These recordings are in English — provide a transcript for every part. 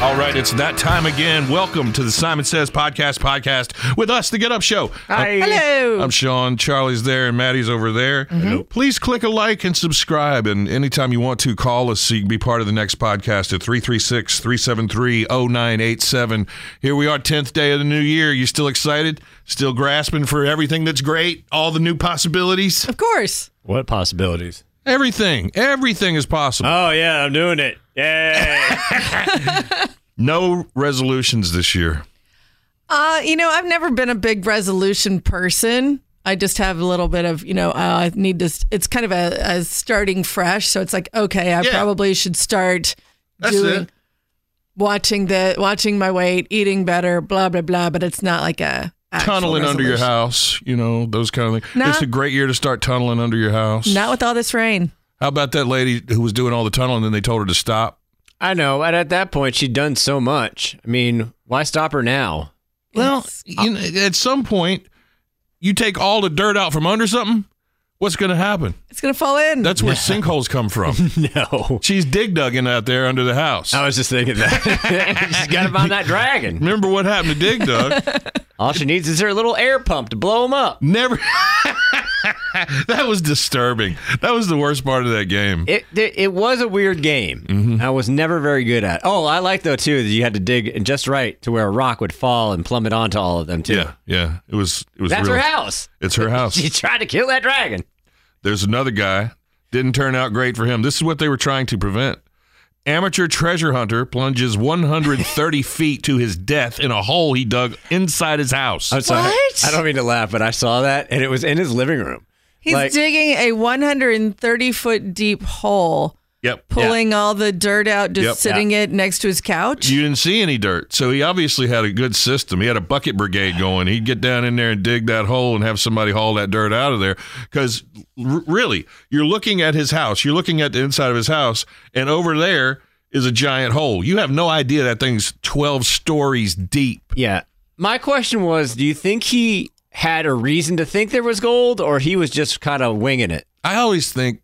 All right, it's that time again. Welcome to the Simon Says Podcast podcast with us, the Get Up Show. Uh, Hi. Hello. I'm Sean. Charlie's there, and Maddie's over there. Mm-hmm. Please click a like and subscribe. And anytime you want to, call us so you can be part of the next podcast at 336 373 0987. Here we are, 10th day of the new year. You still excited? Still grasping for everything that's great? All the new possibilities? Of course. What possibilities? Everything. Everything is possible. Oh yeah, I'm doing it. Yay! No resolutions this year. Uh, you know, I've never been a big resolution person. I just have a little bit of, you know, uh, I need to, it's kind of a, a starting fresh. So it's like, okay, I Yeah. probably should start That's doing, it. watching the, watching my weight, eating better, blah, blah, blah. But it's not like a, actual tunneling under your house, you know, those kind of things. Not- it's a great year to start tunneling under your house. Not with all this rain. How about that lady who was doing all the tunneling and then they told her to stop? I know, but at that point she'd done so much. I mean, why stop her now? Well, you know, at some point, you take all the dirt out from under something, what's going to happen? It's going to fall in. That's where sinkholes come from. No. She's dig dugging out there under the house. I was just thinking that. She's got to find that dragon. Remember what happened to Dig Dug? All she needs is her little air pump to blow him up. Never. that was disturbing. That was the worst part of that game. It it, was a weird game. Mm-hmm. I was never very good at. Oh, I like though too that you had to dig just right to where a rock would fall and plummet onto all of them too. yeah, yeah. It was. It was. That's real. her house. It's her house. She tried to kill that dragon. There's another guy. Didn't turn out great for him. This is what they were trying to prevent. Amateur treasure hunter plunges 130 feet to his death in a hole he dug inside his house. I'm sorry. What? I don't mean to laugh, but I saw that and it was in his living room. He's like- digging a 130 foot deep hole, Yep. pulling all the dirt out, just Yep. sitting it next to his couch. You didn't see any dirt. So he obviously had a good system. He had a bucket brigade going. He'd get down in there and dig that hole and have somebody haul that dirt out of there. Because r- really, you're looking at his house. You're looking at the inside of his house, and over there is a giant hole. You have no idea that thing's 12 stories deep. Yeah. My question was, do you think he had a reason to think there was gold or he was just kind of winging it? I always think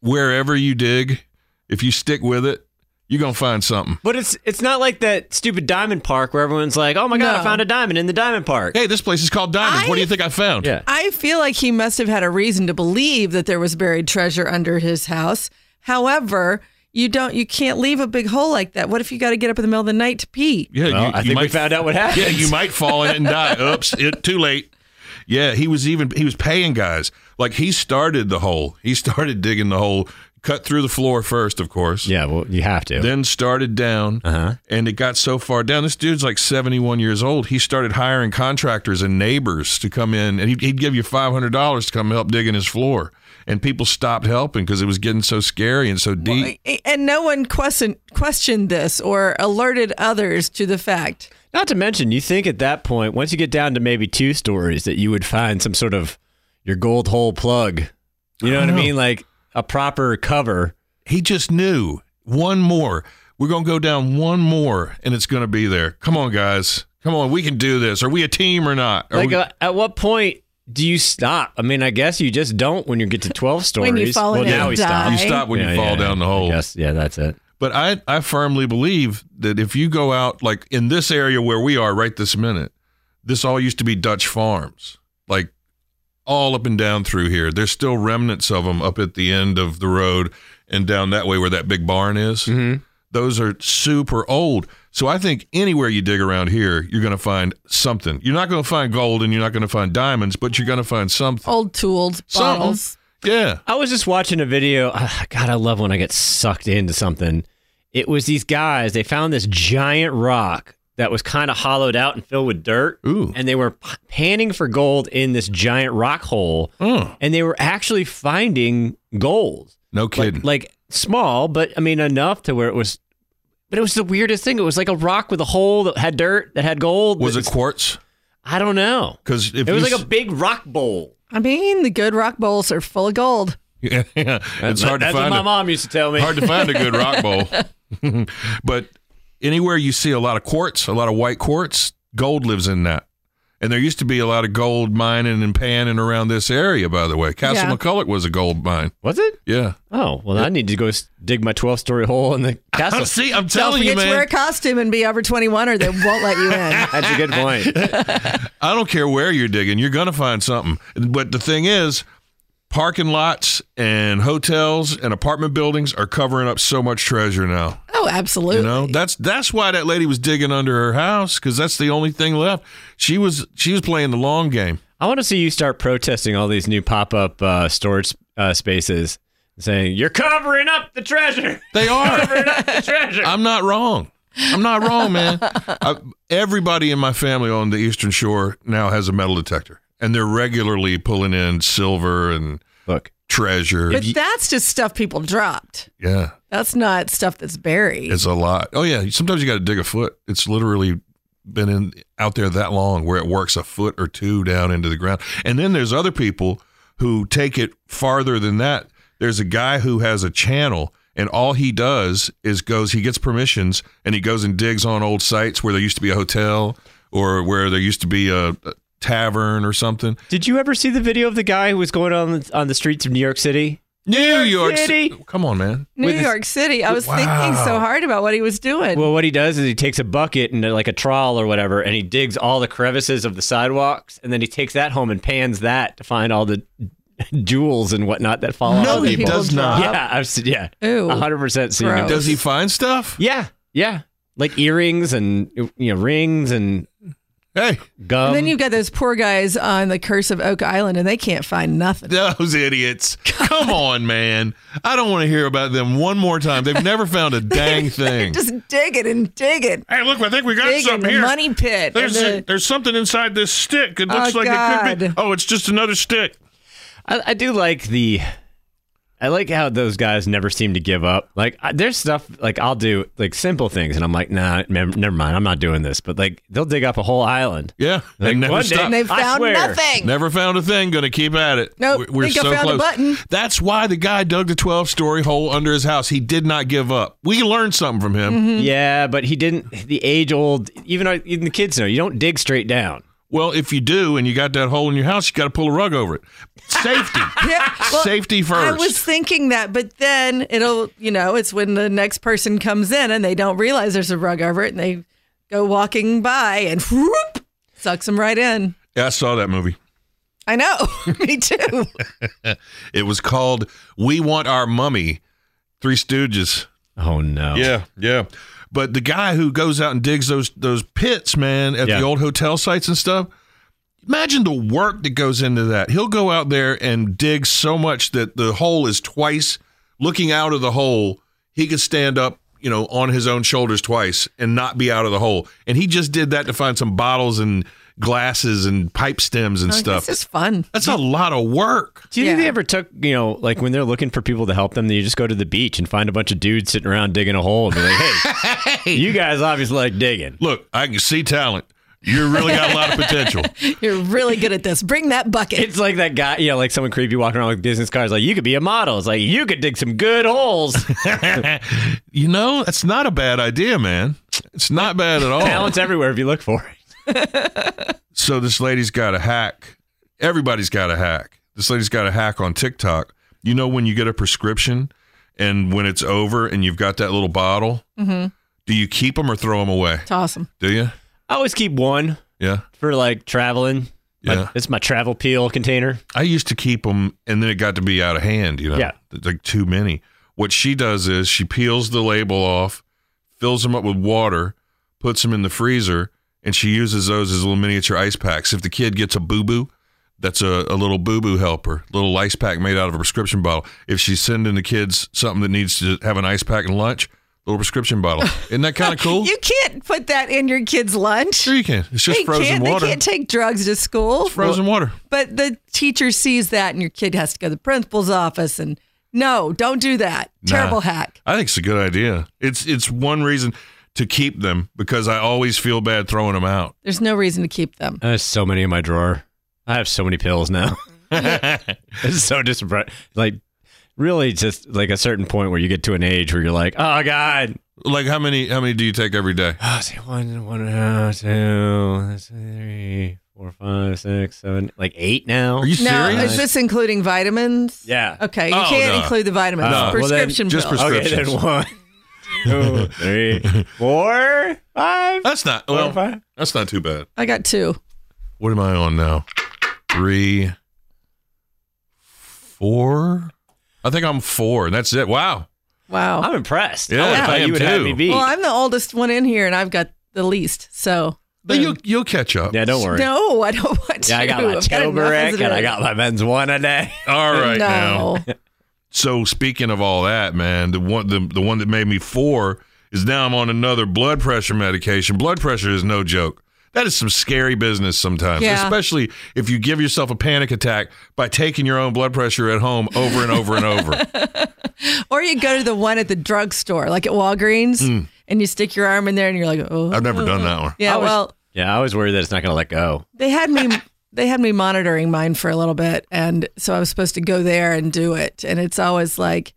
wherever you dig, if you stick with it, you're going to find something. But it's it's not like that stupid diamond park where everyone's like, "Oh my god, I found a diamond in the diamond park." Hey, this place is called Diamonds. what do you think I found? Yeah. I feel like he must have had a reason to believe that there was buried treasure under his house. However, you don't you can't leave a big hole like that. What if you got to get up in the middle of the night to pee? Yeah, Well, you, I you think we might found out what happened. Yeah, you might fall in it and die. Oops, it, too late. Yeah, he was even he was paying guys. Like he started the hole. He started digging the hole, cut through the floor first, of course. Yeah, well, you have to. Then started down, Uh-huh. and it got so far down. This dude's like seventy-one years old. He started hiring contractors and neighbors to come in, and he'd, he'd give you five hundred dollars to come help digging his floor. And people stopped helping because it was getting so scary and so deep. And no one question, questioned this or alerted others to the fact. Not to mention, you think at that point, once you get down to maybe two stories, that you would find some sort of your gold hole plug. You know what I mean? Like a proper cover. he just knew one more. We're going to go down one more, and it's going to be there. Come on, guys. Come on. We can do this. Are we a team or not? Are Like, we- uh, at what point do you stop? I mean, I guess you just don't when you get to 12 stories. When you fall well, now and we stop. you stop when Yeah, you fall yeah, down the hole. Yes, yeah, that's it. But I, I firmly believe that if you go out, like in this area where we are right this minute, this all used to be Dutch farms, like all up and down through here. There's still remnants of them up at the end of the road and down that way where that big barn is. Mm-hmm. Those are super old. So I think anywhere you dig around here, you're going to find something. You're not going to find gold and you're not going to find diamonds, but you're going to find something. Old tools, Something. bottles. Yeah. I was just watching a video. ah, God, I love when I get sucked into something. It was these guys. They found this giant rock that was kind of hollowed out and filled with dirt. Ooh. And they were p- panning for gold in this giant rock hole. Oh, And they were actually finding gold. no kidding. like small, but I mean enough to where it was. But it was the weirdest thing. It was like a rock with a hole that had dirt that had gold. was it quartz? I don't know. Because It was you like a big rock bowl. I mean, the good rock bowls are full of gold. yeah, yeah. it's hard to That's find. what my a- mom used to tell me. hard to find a good rock bowl. but anywhere you see a lot of quartz, a lot of white quartz, gold lives in that. And there used to be a lot of gold mining and panning around this area, by the way. Castle Yeah. McCulloch was a gold mine. Was it? Yeah. Oh well, I need to go dig my twelve-story hole in the castle. See, I'm Don't telling forget you, to wear a costume and be over 21 or they won't let you in. That's a good point. I don't care where you're digging, you're going to find something. But the thing is, parking lots and hotels and apartment buildings are covering up so much treasure now. Oh, absolutely. You know, that's that's why that lady was digging under her house because that's the only thing left. She was she was playing the long game. I want to see you start protesting all these new pop-up uh, storage uh, spaces, saying you're covering up the treasure. They are. Covering up the treasure. I'm not wrong. I'm not wrong, man. I, everybody in my family on the Eastern Shore now has a metal detector, and they're regularly pulling in silver and Look, treasure. But that's just stuff people dropped. yeah, That's not stuff that's buried. it's a lot. Oh yeah, sometimes you got to dig a foot. It's literally been in out there that long where it works a foot or two down into the ground. And then there's other people who take it farther than that. There's a guy who has a channel and all he does is goes he gets permissions and he goes and digs on old sites where there used to be a hotel or where there used to be a, a tavern or something. did you ever see the video of the guy who was going on the, on the streets of New York City? New York City. Ci- Come on, man. New with his- York City. I was thinking so hard about what he was doing. Well, what he does is he takes a bucket and uh, like a trowel or whatever, and he digs all the crevices of the sidewalks, and then he takes that home and pans that to find all the jewels and whatnot that fall No, out. of he people. does not. Yeah, I've seen. Yeah, Ooh. hundred percent seen. Gross. Does he find stuff? Yeah, yeah, like earrings and you know rings and Hey, gum. and then you've got those poor guys on the Curse of Oak Island, and they can't find nothing. Those idiots. Come on, man. I don't want to hear about them one more time. They've never found a dang thing. Just digging and digging, Hey, look, I think we got digging the money pit. There's, and the- there's something inside this stick. It looks Oh, like it could be. Oh, it's just another stick. I, I do like the. I like how those guys never seem to give up. Like, I, there's stuff like I'll do like simple things, and I'm like, nah, mem- never mind, I'm not doing this. But like, they'll dig up a whole island. Yeah. Like, and never stop. and they I found swear. nothing. Never found a thing. Going to keep at it. Nope. We're, we're Think I so found a close. button. That's why the guy dug the 12 story hole under his house. He did not give up. We learned something from him. Mm-hmm. Yeah, but he didn't. The age old, even our- even the kids know you don't dig straight down. Well, if you do and you got that hole in your house, you got to pull a rug over it. Safety. Yeah, well, Safety first. I was thinking that, but then it'll, you know, it's when the next person comes in and they don't realize there's a rug over it and they go walking by and whoop, sucks them right in. Yeah, I saw that movie. I know. Me too. It was called We Want Our Mummy, Three Stooges. Oh no. Yeah, yeah. But the guy who goes out and digs those those pits, man, at Yeah. the old hotel sites and stuff. Imagine the work that goes into that. He'll go out there and dig so much that the hole is twice looking out of the hole. He could stand up, you know, on his own shoulders twice and not be out of the hole. And he just did that to find some bottles and glasses and pipe stems and oh, stuff. This is fun. That's a lot of work. Do you think they ever took, you know, like when they're looking for people to help them, they just go to the beach and find a bunch of dudes sitting around digging a hole and be like, hey, you guys obviously like digging. Look, I can see talent. You really got a lot of potential. You're really good at this. Bring that bucket. It's like that guy, you know, like someone creepy walking around with business cards, like, you could be a model. It's like, you could dig some good holes. You know, that's not a bad idea, man. It's not bad at all. Talent's everywhere if you look for it. So this lady's got a hack. Everybody's got a hack. This lady's got a hack on TikTok. You know when you get a prescription and when it's over and you've got that little bottle, mm-hmm. do you keep them or throw them away? It's awesome. Do you? I always keep one. Yeah. for like traveling. My- Yeah. it's my travel peel container. I used to keep them, and then it got to be out of hand. You know, Yeah. like too many. What she does is she peels the label off, fills them up with water, puts them in the freezer, and she uses those as little miniature ice packs. If the kid gets a boo boo, that's a, a little boo boo helper, little ice pack made out of a prescription bottle. If she's sending the kids something that needs to have an ice pack and lunch, little prescription bottle. Isn't that kind of cool? You can't put that in your kid's lunch. sure, you can. It's just They frozen can't. water. They can't take drugs to school. frozen water. But the teacher sees that, and your kid has to go to the principal's office. And no, don't do that. Nah. Terrible hack. I think it's a good idea. It's it's one reason to keep them because I always feel bad throwing them out. There's no reason to keep them. There's so many in my drawer. I have so many pills now. it's so disappointing. Like, really, just like a certain point where you get to an age where you're like, oh god. Like how many how many do you take every day? Oh, say one, one, uh, two, three, four, five, six, seven, like eight now. Are you No, serious? is this including vitamins? Yeah. Okay, you Oh, can't no. include the vitamins. No. Well, then prescription just pills. prescri- Okay, then one, two, three, four, five. That's not Four, well. five. That's not too bad. I got two. What am I on now? Three, four. I think I'm four, and that's it. Wow. Wow. I'm impressed. Yeah, I would've I thought am you would have me beat. well, I'm the oldest one in here, and I've got the least. So But you'll you'll catch up. yeah, don't worry. no, I don't want to. Yeah, I got my I've got enough as turmeric it and I got my men's one a day. All right now. no. So speaking of all that, man, the one the, the one that made me four is now I'm on another blood pressure medication. Blood pressure is no joke. That is some scary business sometimes, Yeah. especially if you give yourself a panic attack by taking your own blood pressure at home over and over and over. Or you go to the one at the drugstore, like at Walgreens, Hmm. and you stick your arm in there, and you're like, oh. I've never done that one. Yeah, I was- well, Yeah, I was worried that it's not going to let go. they had me. They had me monitoring mine for a little bit, and so I was supposed to go there and do it, and it's always like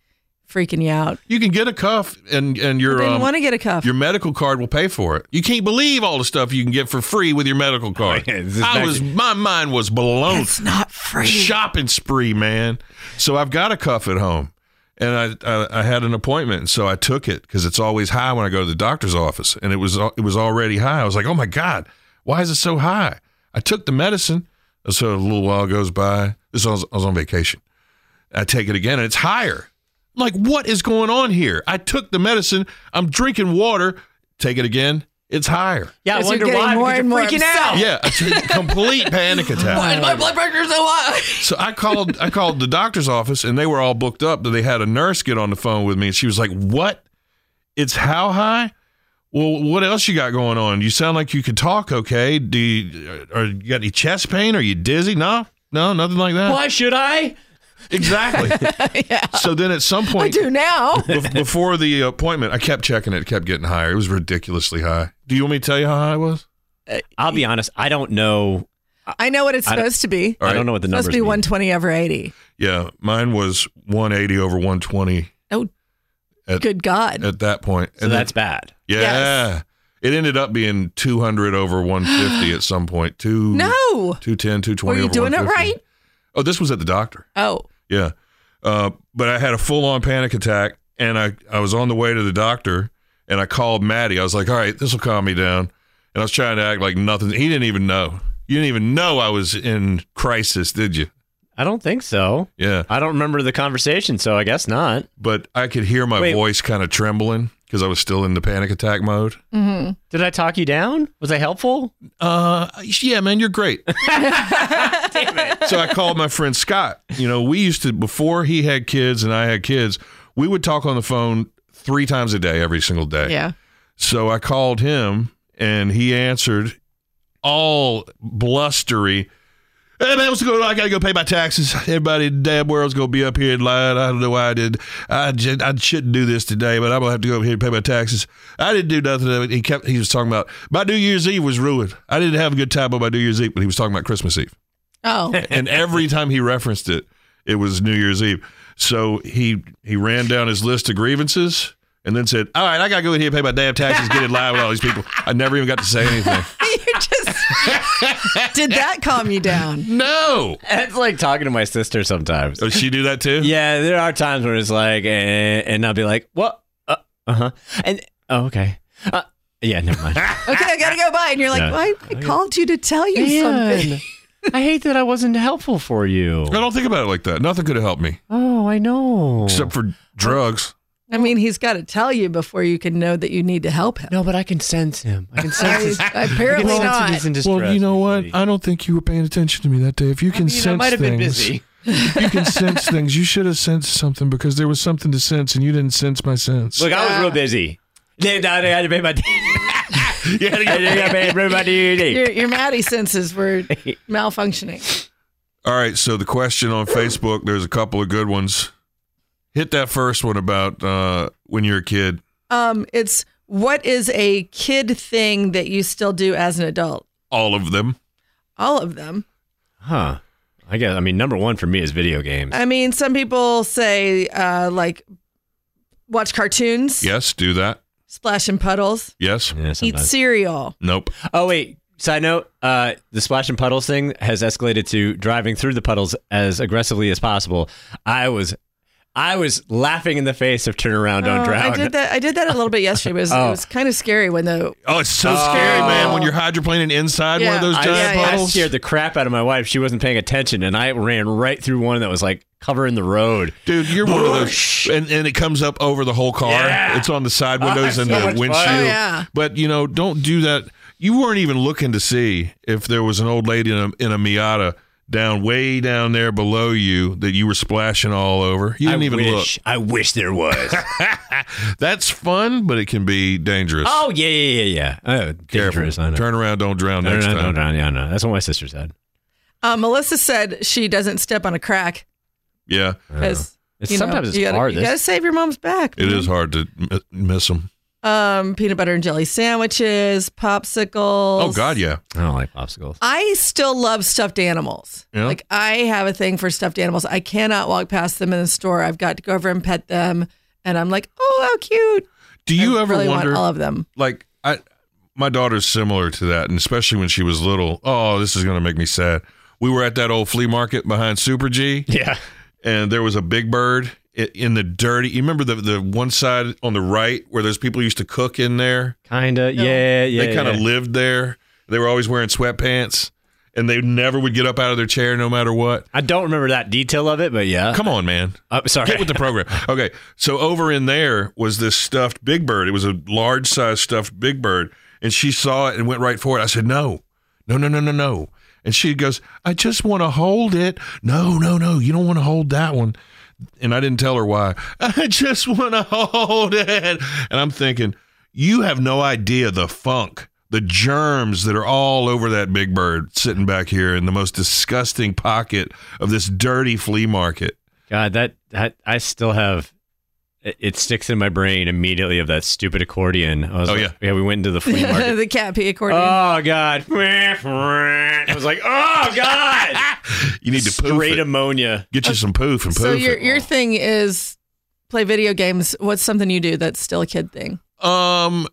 freaking you out. You can get a cuff and and your I didn't um, want to get a cuff. your medical card will pay for it. You can't believe all the stuff you can get for free with your medical card. yeah, this is I was to- my mind was blown. It's not free. shopping spree, man. So I've got a cuff at home, and I I, I had an appointment, so I took it because it's always high when I go to the doctor's office, and it was it was already high. I was like, oh my god, why is it so high? I took the medicine, so a little while goes by. This was, I was on vacation. I take it again, and it's higher. I'm like, what is going on here? I took the medicine. I'm drinking water. Take it again. It's higher. Yeah, I Because you're wonder getting why. more because and you're more freaking out. Yeah, it's a complete panic attack. Why is my blood pressure so high? So I called I called the doctor's office and they were all booked up. But they had a nurse get on the phone with me and she was like, "What? It's how high? Well, what else you got going on? You sound like you could talk okay. Do you, are you got any chest pain? Are you dizzy? No, no, nothing like that. Why should I? Exactly. So then at some point, I point do now. bef- before the appointment, I kept checking it. It kept getting higher. It was ridiculously high. Do you want me to tell you how high it was? Uh, I'll be honest. I don't know. I know what it's I supposed to be. All I don't know what the It's numbers supposed to be mean. 120 over 80. Yeah, mine was 180 over 120 Oh, At- good God. at that point. So And then- that's bad. Yeah. Yes. It ended up being 200 over 150 at some point. Two, no. 210, 220 Were you doing it right? Oh, this was at the doctor. Oh, Yeah. Uh, but I had a full on panic attack and I, I was on the way to the doctor and I called Maddie. I was like, all right, this will calm me down. And I was trying to act like nothing. He didn't even know. You didn't even know I was in crisis, did you? I don't think so. Yeah. I don't remember the conversation, so I guess not. But I could hear my Wait. voice kind of trembling because I was still in the panic attack mode. Did I talk you down? Was I helpful? Uh, yeah, man, you're great. So I called my friend Scott. You know, we used to before he had kids and I had kids, we would talk on the phone three times a day, every single day. yeah. So I called him and he answered all blustery. Hey man, what's going on? I gotta go pay my taxes. Everybody in the damn world's gonna be up here in line. I don't know why I did. I just, I shouldn't do this today, but I'm gonna have to go up here and pay my taxes. I didn't do nothing. He kept. He was talking about my New Year's Eve was ruined. I didn't have a good time on my New Year's Eve, but he was talking about Christmas Eve Oh, and every time he referenced it, it was New Year's Eve. So he he ran down his list of grievances and then said, "All right, I gotta go in here and pay my damn taxes, get in line with all these people." I never even got to say anything. you just did that calm you down? No, It's like talking to my sister sometimes. does she do that too? Yeah, there are times where it's like, eh, and I'll be like, "What? Uh huh," and oh, okay, uh, Yeah, never mind. Okay, I gotta go by, and you're like, Yeah. "Why? I called you to tell you something." Man, I hate that I wasn't helpful for you. I don't think about it like that. Nothing could have helped me Oh, I know. except for drugs. I mean, he's got to tell you before you can know that you need to help him. no, but I can sense him. I can sense his. I, I can apparently sense not. his in distress. Well, you know what? usually. I don't think you were paying attention to me that day. If you can I mean, I sense might have been things, busy. you can sense things, you should have sensed something because there was something to sense, and you didn't sense my sense. Look, I was real busy. I had to pay my. yeah, I had to pay my duty. Your, your Maddie senses were malfunctioning. All right, so the question on Facebook, there's a couple of good ones. Hit that first one about uh, when you're a kid. Um, it's what is a kid thing that you still do as an adult? All of them. All of them. Huh. I guess. I mean, number one for me is video games. I mean, some people say uh, like watch cartoons, Yes, do that. splash in puddles, Yes. Yeah, eat sometimes. cereal. Nope. Oh wait. Side note: uh, the splash and puddles thing has escalated to driving through the puddles as aggressively as possible. I was, I was laughing in the face of "Turn Around, Don't Oh, Drown." I did that. I did that a little bit yesterday. It was, Oh. it was kind of scary when the Oh, it's so scary, man, when you're hydroplaning inside one of Yeah. those I, giant yeah, yeah. I scared the crap out of my wife. She wasn't paying attention, and I ran right through one that was like covering the road. Dude, you're one of those, and, and it comes up over the whole car. Yeah. It's on the side oh, windows Oh, and so the windshield. Oh, yeah. But you know, don't do that. You weren't even looking to see if there was an old lady in a, in a Miata down way down there below you that you were splashing all over. You didn't I even wish, I wish there was. That's fun, but it can be dangerous. oh yeah, yeah, yeah, yeah. Oh, Careful. I know. Turn around, don't drown No, next no, no, time. no, no, yeah, no. That's what my sister said. uh, Melissa said she doesn't step on a crack Yeah, because It's, you know, sometimes it's you gotta, hard. You got to save your mom's back. it man. is hard to m- miss them. Um, peanut butter and jelly sandwiches, popsicles. Oh God, yeah. I don't like popsicles. I still love stuffed animals. Yeah? Like I have a thing for stuffed animals. I cannot walk past them in the store. I've got to go over and pet them, and I'm like, oh, how cute. Do you I ever really wonder? want all of them? like I my daughter's similar to that, and especially when she was little. Oh, this is gonna make me sad. We were at that old flea market behind Super G, Yeah. and there was a big bird i- in the dirty. You remember the the one side on the right where those people used to cook in there? Kinda. Yeah, yeah. they kind of yeah. lived there. They were always wearing sweatpants, and they never would get up out of their chair no matter what. I don't remember that detail of it, but yeah. Come on, man. Uh, sorry. Get with the program. Okay, so over in there was this stuffed big bird. It was a large size stuffed big bird, and she saw it and went right for it. I said, "No, no, no, no, no, no." And she goes, "I just want to hold it." No, no, no, you don't want to hold that one. And I didn't tell her why. I just want to hold it. And I'm thinking, you have no idea the funk, the germs that are all over that big bird sitting back here in the most disgusting pocket of this dirty flea market. God, that that I still have. It, it sticks in my brain immediately of that stupid accordion. I was Oh, like- yeah. yeah. We went into the flea market. the cat pee accordion. oh God! I was like, oh God! You need to poof Straight it. ammonia. Get you some poof and poof so your it. your thing is play video games. What's something you do that's still a kid thing? Um,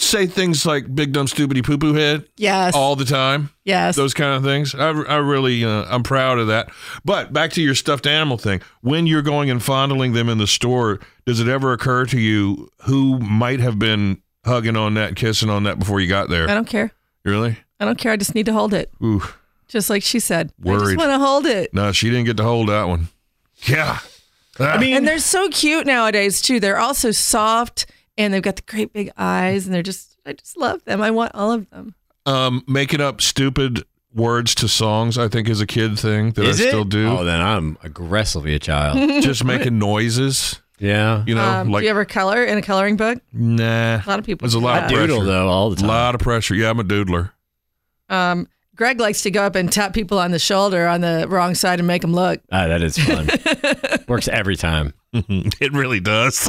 say things like big dumb stupidity poo poo head Yes. all the time. yes. Those kind of things. I, I really, uh, I'm proud of that. But back to your stuffed animal thing. When you're going and fondling them in the store, does it ever occur to you who might have been hugging on that, kissing on that before you got there I don't care. Really? I don't care. I just need to hold it. Ooh, Just like she said. I Worried. just want to hold it. no, she didn't get to hold that one. Yeah. I mean, And they're so cute nowadays too. They're all so soft and they've got the great big eyes and they're just I just love them. I want all of them. um, making up stupid words to songs, I think, is a kid thing that Is I it? still do. Oh, then I'm aggressively a child. Just making noises. yeah. You know, Um, like do you ever color in a coloring book? nah. A lot of people. There's a do lot I of that. pressure. doodle though all the A time. lot of pressure. Yeah, I'm a doodler. Um, Greg likes to go up and tap people on the shoulder on the wrong side and make them look. Ah, that is fun. Works every time. it really does.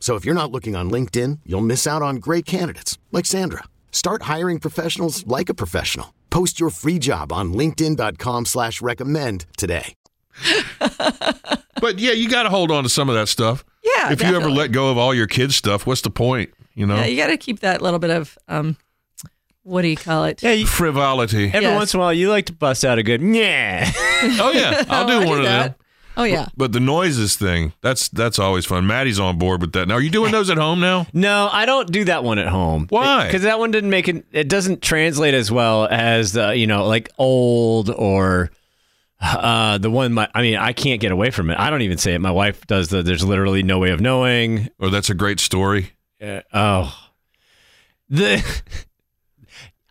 So if you're not looking on LinkedIn, you'll miss out on great candidates like Sandra. Start hiring professionals like a professional. Post your free job on linkedin.com slash recommend today. But yeah, you got to hold on to some of that stuff. Yeah, If you ever let go of all your kids' stuff, what's the point? You know, Yeah, you got to keep that little bit of um, what do you call it? Yeah, you, frivolity. every Yes. once in a while you like to bust out a good yeah. Oh yeah, I'll do I one do of that. them. Oh yeah. But the noises thing, that's that's always fun. Maddie's on board with that. Now, are you doing those at home now? No, I don't do that one at home. Why? Because that one didn't make it. It doesn't translate as well as the you know like old or uh the one. My I mean, I can't get away from it. I don't even say it. My wife does the. There's literally no way of knowing. Or that's a great story. Uh, oh, the.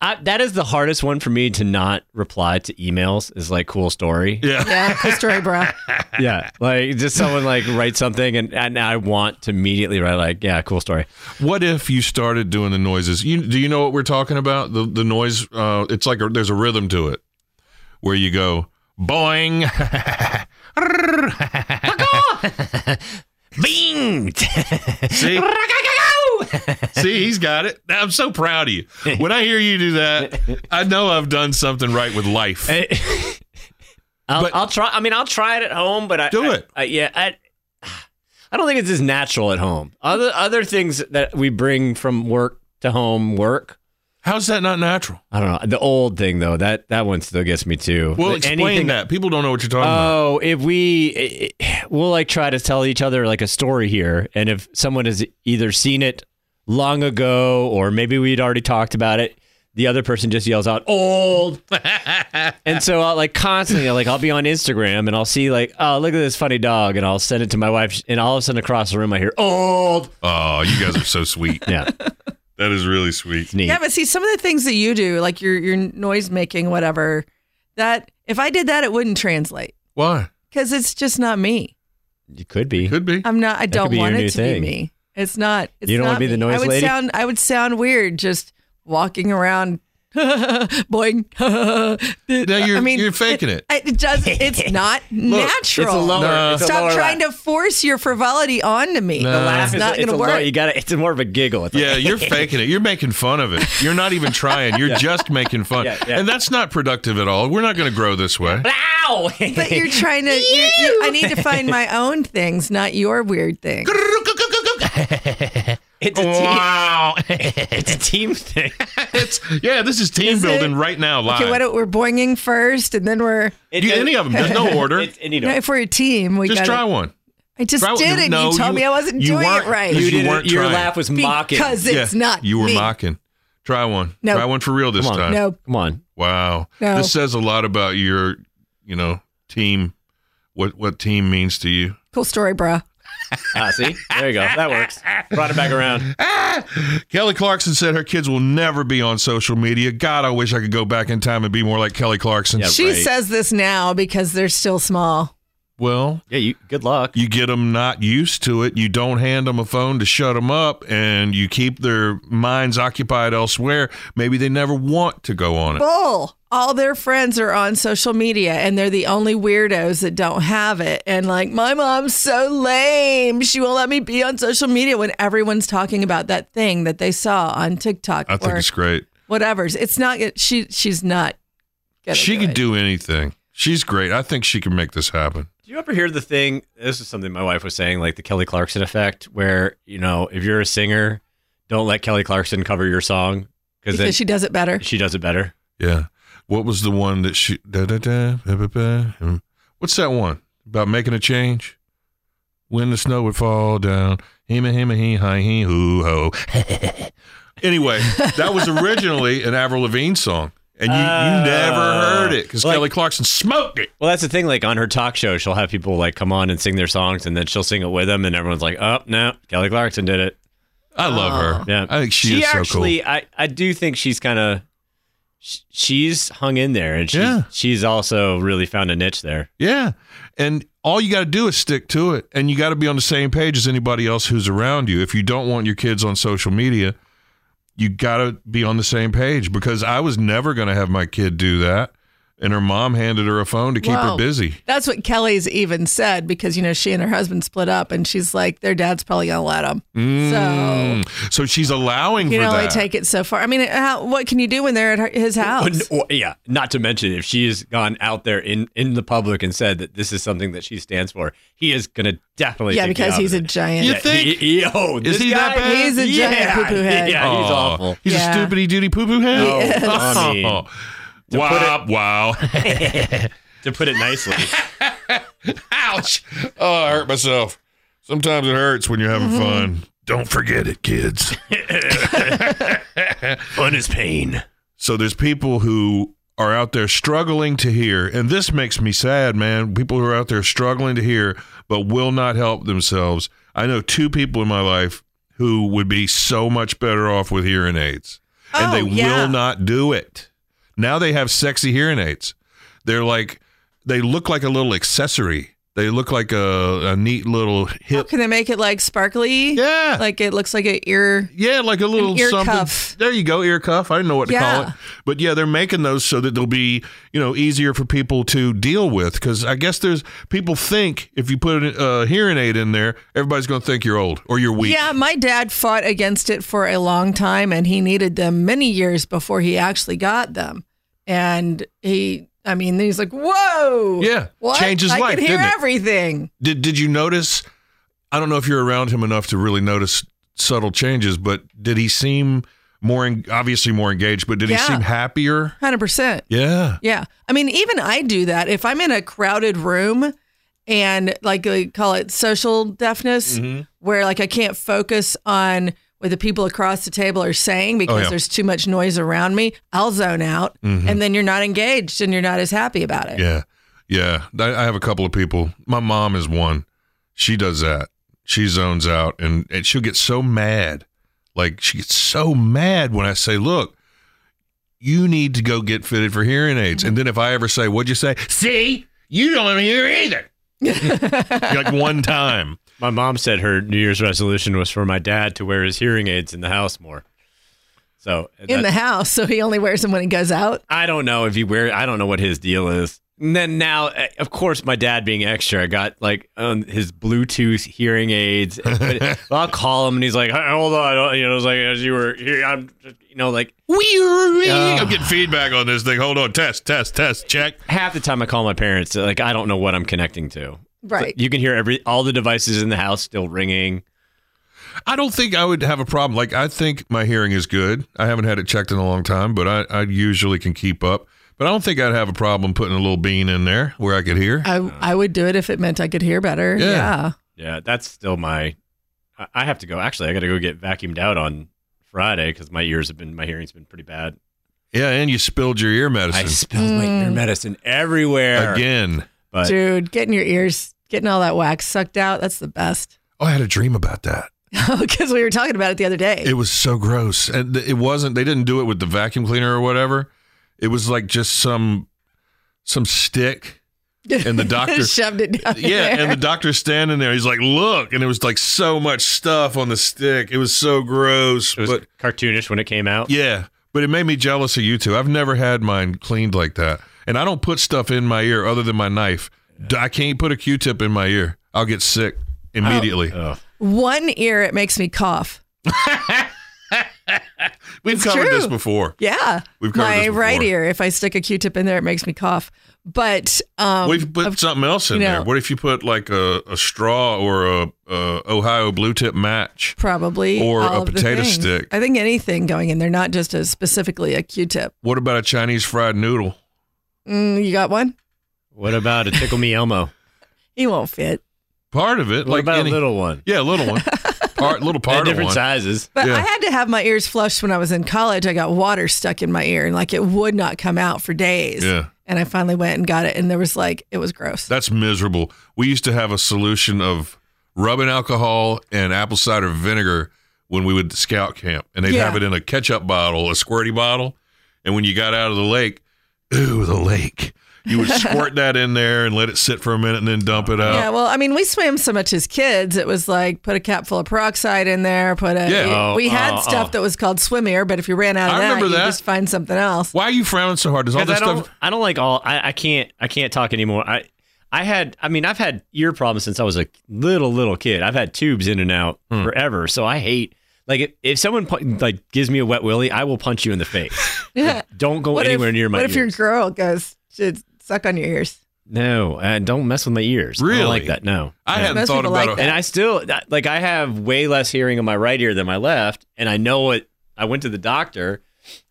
I, that is the hardest one for me to not reply to emails. Is like cool story. Yeah. Yeah, cool story, bro. yeah, like just someone like write something and, and I want to immediately write like yeah, cool story. What if you started doing the noises? You do you know what we're talking about? The the noise. Uh, it's like a, there's a rhythm to it, where you go boing. Bing. See, see, he's got it. I'm so proud of you. When I hear you do that, I know I've done something right with life. Eh, I'll, But- I'll try. I mean, I'll try it at home, but I Do I- it. I- yeah, I, I don't think it's as natural at home. Other other things that we bring from work to home work. How's that not natural? I don't know. The old thing though, that that one still gets me too. Well, explain anything- that. People don't know what you're talking about. Oh, if we we'll like try to tell each other like a story here, and if someone has either seen it long ago or maybe we'd already talked about it, the other person just yells out "old," and so I'll like constantly like I'll be on Instagram and I'll see like oh look at this funny dog, and I'll send it to my wife, and all of a sudden across the room I hear "old." Oh, you guys are so sweet. Yeah, That is really sweet. neat. Yeah, but see, some of the things that you do, like your your noise making, whatever, that if I did that, it wouldn't translate Why? because it's just not me. You could be. Could be. I'm not. I could don't be your want new it to thing. be me. It's not. It's You don't not wanna be the me. noise I would lady? sound. I would sound weird just walking around. Boing. Now you're, I mean, you're faking it. It, it does. It's not natural. It's a lower. No. it's a Stop lower trying laugh. to force your frivolity onto me. No. The laugh is not going to work. low- You got to. It's more of a giggle. It's like, Yeah, you're faking it. You're making fun of it. You're not even trying. You're just making fun. Yeah, yeah. And that's not productive at all. We're not going to grow this way. Ow! but you're trying to. You're, you I need to find my own things, not your weird thing. It's a team. Wow. It's a team thing. it's, yeah, this is team Is building it? right now live. Okay, what, we're boinging first, and then we're. You- any of them. There's no order. It's, and you You know, know, if we're a team, we Just got. try one. I just Try- did it. no, you told you- me I wasn't you doing it weren't- right. you you didn't- didn't, your trying. laugh was mocking. because it's yeah, not. You were me. mocking. Try one. No. Try one for real this Come on. time. No, Come on. Wow. No. This says a lot about your, you know, team. What what team means to you? cool story, bruh. Ah, see, there you go. That works. Brought it back around. Kelly Clarkson said her kids will never be on social media. God, I wish I could go back in time and be more like Kelly Clarkson. Yeah. She right. says this now because they're still small. Well, Yeah. You. Good luck. you get them not used to it. You don't hand them a phone to shut them up, and you keep their minds occupied elsewhere. Maybe they never want to go on it. Bull. All their friends are on social media and they're the only weirdos that don't have it. And like, my mom's so lame. She won't let me be on social media when everyone's talking about that thing that they saw on TikTok I think it's great. whatever's. It's not, she, she's not. She do could do anything. She's great. I think she can make this happen. Do you ever hear the thing? This is something my wife was saying, like the Kelly Clarkson effect, where you know, if you're a singer, don't let Kelly Clarkson cover your song because then she does it better. she does it better. Yeah. What was the one that she? Da, da, da, ba, ba, ba, um, What's that one about making a change? When the snow would fall down, hema hema he hi he hoo ho. anyway, that was originally an Avril Lavigne song, and you, you never uh, heard it because Like- Kelly Clarkson smoked it. Well, that's the thing. Like on her talk show, she'll have people like come on and sing their songs, and then she'll sing it with them, and everyone's like, "Oh no, Kelly Clarkson did it." I love her. Yeah, I think she, is so cool. I I do think she's kind of she's hung in there, and she's Yeah. she's also really found a niche there. Yeah. And all you got to do is stick to it. And you got to be on the same page as anybody else who's around you. If you don't want your kids on social media, you got to be on the same page because I was never going to have my kid do that. And her mom handed her a phone to keep her busy. That's what Kelly's even said because you know she and her husband split up, and she's like, their dad's probably gonna let them. Mm. So she's allowing you know, can only take it so far. I mean, how, what can you do when they're at her, his house? Or- yeah, not to mention if she has gone out there in in the public and said that this is something that she stands for, he is going to definitely Yeah, kick because he's a giant. You Yeah, think? he- he- oh, Is this he that bad? He's a giant yeah, poo-poo head. Yeah, he's Aw, awful. He's Yeah. a stupidity duty poo poo head. No, I mean, wow, wow. to put it nicely, Ouch. Oh, I hurt myself. Sometimes it hurts when you're having Mm-hmm. fun. Don't forget it, kids. fun is pain. So there's people who are out there struggling to hear, and this makes me sad, man. People who are out there struggling to hear but will not help themselves. I know two people in my life who would be so much better off with hearing aids, and Oh, they yeah. will not do it. Now they have sexy hearing aids. They're like they look like a little accessory. They look like a, a neat little hip. can they make it like sparkly? Yeah. like it looks like an ear. Yeah, like a little ear something. cuff. There you go, ear cuff. I didn't know what to call it, but yeah, they're making those so that they'll be, you know, easier for people to deal with. Because I guess there's people think if you put a hearing aid in there, everybody's going to think you're old or you're weak. Yeah, my dad fought against it for a long time, and he needed them many years before he actually got them. And he, I mean, he's like, "Whoa, Yeah, what? changed his I life, could hear didn't it? everything." Did Did you notice? I don't know if you're around him enough to really notice subtle changes, but did he seem more en- obviously more engaged? But did Yeah. he seem happier? Hundred percent. Yeah. Yeah. I mean, even I do that. If I'm in a crowded room and like they call it social deafness, Mm-hmm. where like I can't focus on what the people across the table are saying because Oh, yeah. there's too much noise around me, I'll zone out and then you're not engaged and you're not as happy about it. Mm-hmm. Yeah. Yeah. I I have a couple of people. My mom is one. She does that. She zones out and, and she'll get so mad. Like she gets so mad when I say, look, you need to go get fitted for hearing aids. And then if I ever say, what'd you say? See, you don't hear either. like one time. My mom said her New Year's resolution was for my dad to wear his hearing aids in the house more. So In the house, so he only wears them when he goes out. I don't know if he wear. I don't know what his deal is. And then now, eh, of course, my dad being extra, I got like um, his Bluetooth hearing aids. But I'll call him, and he's like, "Hey, "Hold on," you know, it's like as you were here, I'm, just, you know, like I'm getting feedback on this thing. Hold on. Test, test, test. Check. half the time I call my parents, like I don't know what I'm connecting to. Right. You can hear every all the devices in the house still ringing. I don't think I would have a problem. Like I think my hearing is good. I haven't had it checked in a long time, but I, I usually can keep up. But I don't think I'd have a problem putting a little bean in there where I could hear. I I would do it if it meant I could hear better. Yeah. Yeah. Yeah, that's still my. I- I have to go. Actually, I got to go get vacuumed out on Friday because my ears have been, my hearing's been pretty bad. Yeah, and you spilled your ear medicine. I medicine spilled my ear mm. medicine everywhere. again. But Dude, getting your ears, getting all that wax sucked out, that's the best. Oh, I had a dream about that. Because we were talking about it the other day. It was so gross, and it wasn't. They didn't do it with the vacuum cleaner or whatever. It was like just some some stick, and the doctor shoved it down. Yeah, there. and the doctor's standing there. He's like, "Look," and it was like so much stuff on the stick. It was so gross, it was but cartoonish when it came out. yeah, but it made me jealous of you two. I've never had mine cleaned like that, and I don't put stuff in my ear other than my knife. I can't put a Q-tip in my ear. I'll get sick immediately. Ugh. One ear, it makes me cough. We've It's covered this before. Yeah. We've covered My this before. right ear, if I stick a Q-tip in there, it makes me cough. But um, We've put of- something else in you there. What if you put like a, a straw or a, a Ohio blue tip match? probably Or a potato stick. I think anything going in there, not just a, specifically a Q-tip. What about a Chinese fried noodle? Mm, you got one? What about a tickle me Elmo? He won't fit. Part of it, What like about any, a little one? yeah, a little one, part, little part They're of different one. sizes. But Yeah. I had to have my ears flushed when I was in college. I got water stuck in my ear and like it would not come out for days. Yeah. And I finally went and got it and there was like it was gross. That's miserable. We used to have a solution of rubbing alcohol and apple cider vinegar when we would scout camp, and they'd Yeah. have it in a ketchup bottle, a squirty bottle, and when you got out of the lake, ooh, the lake. You would squirt that in there and let it sit for a minute and then dump it out. Yeah, well, I mean, we swam so much as kids. It was like put a cap full of peroxide in there, put a. Yeah. we had oh, stuff oh. that was called Swim-Ear, but if you ran out of I that, remember you that. just find something else. Why are you frowning so hard? Does all Because this I don't, stuff? I don't like all. I, I can't. I can't talk anymore. I, I had. I mean, I've had ear problems since I was a little little kid. I've had tubes in and out Hmm. forever. So I hate. Like if, if someone pu- like gives me a wet willy, I will punch you in the face. Yeah. Don't go What anywhere if, near my What if your girl goes to suck on your ears? no, and don't mess with my ears. I Really? don't like that. No. I Yeah. hadn't Most thought about like it. And I still uh, like I have way less hearing in my right ear than my left, and I know it. I went to the doctor,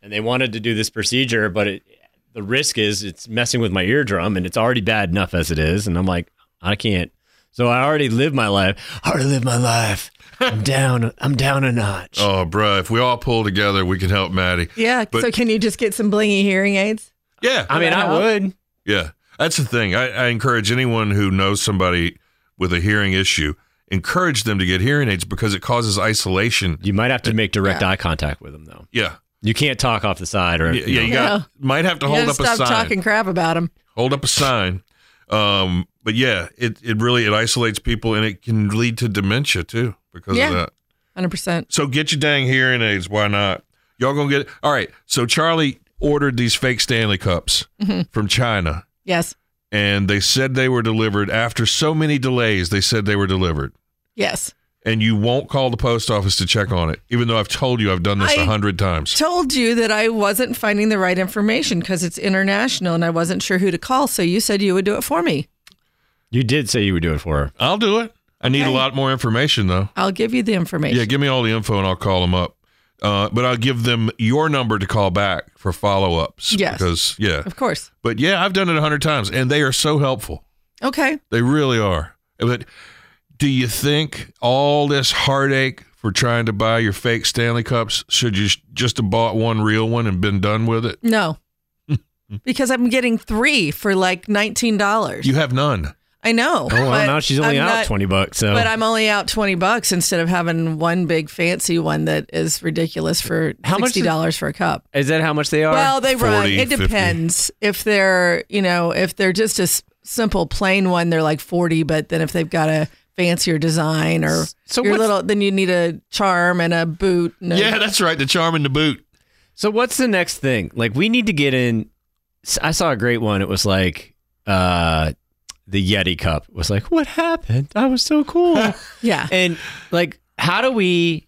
and they wanted to do this procedure, but it, the risk is it's messing with my eardrum, and it's already bad enough as it is. And I'm like, I can't. So I already lived my life. I already lived my life. I'm down. I'm down a notch. Oh, bruh, if we all pull together, we can help Maddie. Yeah. But- so can you just get some blingy hearing aids? Yeah, I mean, I Help. would. yeah. That's the thing. I, I encourage anyone who knows somebody with a hearing issue, encourage them to get hearing aids because it causes isolation. You might have to make direct Yeah. eye contact with them, though. Yeah, You can't talk off the side or yeah. yeah, you No. got might have to You hold gotta up a sign. stop sign. talking crap about them. hold up a sign. Um, but yeah, it, it really it isolates people and it can lead to dementia too because Yeah. of that. 100%. So get your dang hearing aids. Why not? Y'all gonna get it? All right. So Charlie ordered these fake Stanley cups Mm-hmm. from China, Yes. and they said they were delivered after so many delays. They said they were delivered, Yes. And you won't call the post office to check on it, even though I've told you I've done this a hundred times. Told you that I wasn't finding the right information because it's international and I wasn't sure who to call. So you said you would do it for me. You did say you would do it for her. I'll do it. I need a lot more information though. I'll give you the information. Yeah, give me all the info and I'll call them up. Uh, but I'll give them your number to call back for follow ups. Yes. Because, yeah. Of course. But yeah, I've done it a hundred times and they are so helpful. Okay. They really are. But do you think all this heartache for trying to buy your fake Stanley Cups should you just have bought one real one and been done with it? No. because I'm getting three for like $19. You have none. I know. Oh, well, now she's only I'm out not- 20 bucks. So But I'm only out 20 bucks instead of having one big fancy one that is ridiculous for How much $60 for a cup. is that how much they are? Well, they run. 40, It 50. depends. If they're, you know, if they're just a simple plain one, they're like 40, but then if they've got a fancier design or So your little then you need a charm and a boot. And a- Yeah, that's right. The charm and the boot. So what's the next thing? Like we need to get in. I saw a great one. It was like uh, the Yeti cup. It was like, what happened? I was so cool. yeah. and like, how do we,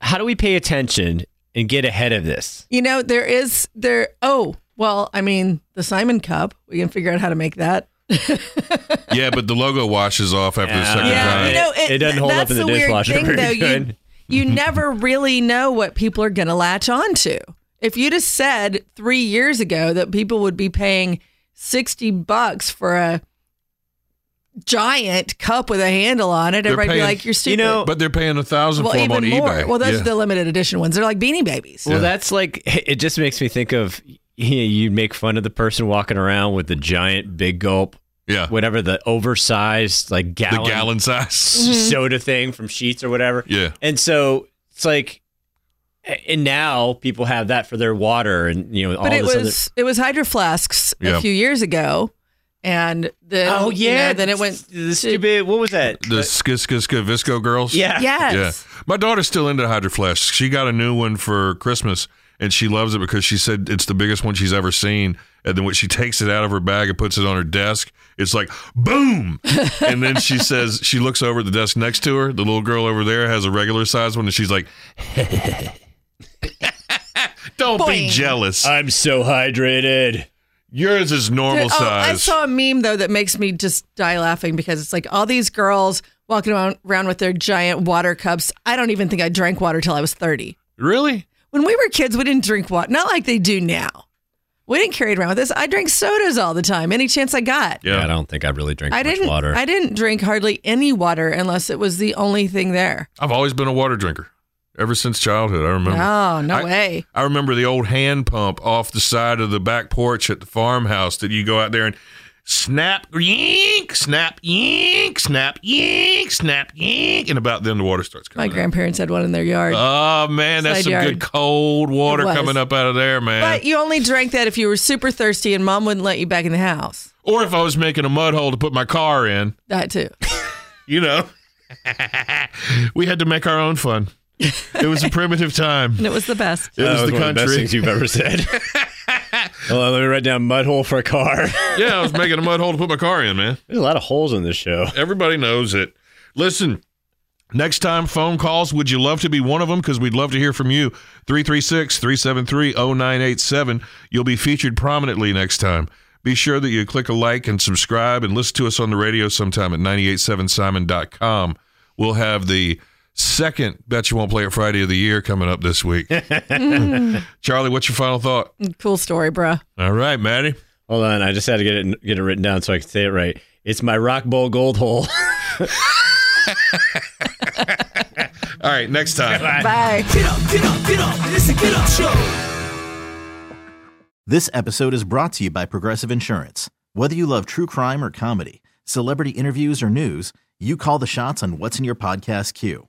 how do we pay attention and get ahead of this? You know, there is there oh, well, I mean, the Simon Cup, we can figure out how to make that. Yeah, but the logo washes off after the Yeah. second Yeah, time. you know, It doesn't hold up that's in the weird dishwasher thing, very though. You, good. you never really know what people are going to latch on to. If you'd have said three years ago that people would be paying sixty bucks for a giant cup with a handle on it, They're everybody'd be like, "You're stupid." You know, but they're paying a thousand well, for them even on more. eBay. Well, those Yeah. are the limited edition ones. They're like Beanie Babies. Well, Yeah. that's like it. Just makes me think of you, you make fun of the person walking around with the giant big gulp, yeah. whatever the oversized like The gallon, gallon size. Soda thing from Sheetz or whatever. Yeah. And so it's like, and now people have that for their water and you know all but it this was it was hydro flasks Yeah. a few years ago, and then other. Oh you yeah, know, then it went the stupid. What was that? The sk sk sk VSCO girls. yeah, yes. Yeah. My daughter's still into Hydro Flask. She got a new one for Christmas and she loves it because she said it's the biggest one she's ever seen. And then when she takes it out of her bag and puts it on her desk, it's like boom. and then she says she looks over at the desk next to her. The little girl over there has a regular size one and she's like Don't be jealous. I'm so hydrated. Yours is normal Oh, I size. saw a meme though that makes me just die laughing because it's like all these girls walking around, around with their giant water cups. I don't even think I drank water till I was 30. really? When we were kids, we didn't drink water, not like they do now. We didn't carry it around with us. I drank sodas all the time, any chance I got. Yeah, I don't think I really drink I much didn't. water. I didn't drink hardly any water unless it was the only thing there. I've always been a water drinker ever since childhood. I remember. Oh no I- way! I remember the old hand pump off the side of the back porch at the farmhouse that you go out there and snap, yank, snap, yank, snap, yank, snap, yank, and about then the water starts My coming. out. grandparents had one in their yard. Oh man, that's Side some yard. good cold water It was. coming up out of there, man. but you only drank that if you were super thirsty and mom wouldn't let you back in the house. or if I was making a mud hole to put my car in, That too. you know, we had to make our own fun. It was a primitive time. And it was the best. It That was, the one of the best country. things you've ever said. On, let me write down mud hole for a car. yeah, I was making a mud hole to put my car in, man. There's a lot of holes in this show. Everybody knows it. Listen, next time phone calls, would you love to be one of them? Because we'd love to hear from you. 336 373 0987. You'll be featured prominently next time. Be sure that you click a like and subscribe and listen to us on the radio sometime at 987simon.com. We'll have the second Bet You Won't Play It Friday of the year coming up this week. Charlie, what's your final thought? Cool story, bruh. All right, Maddie. Hold on, I just had to get it get it written down so I can say it right. It's my rock bowl gold hole. All right, next time. Bye. Get up, get up, get up. It's a get up show. This episode is brought to you by Progressive Insurance. Whether you love true crime or comedy, celebrity interviews or news, you call the shots on what's in your podcast queue.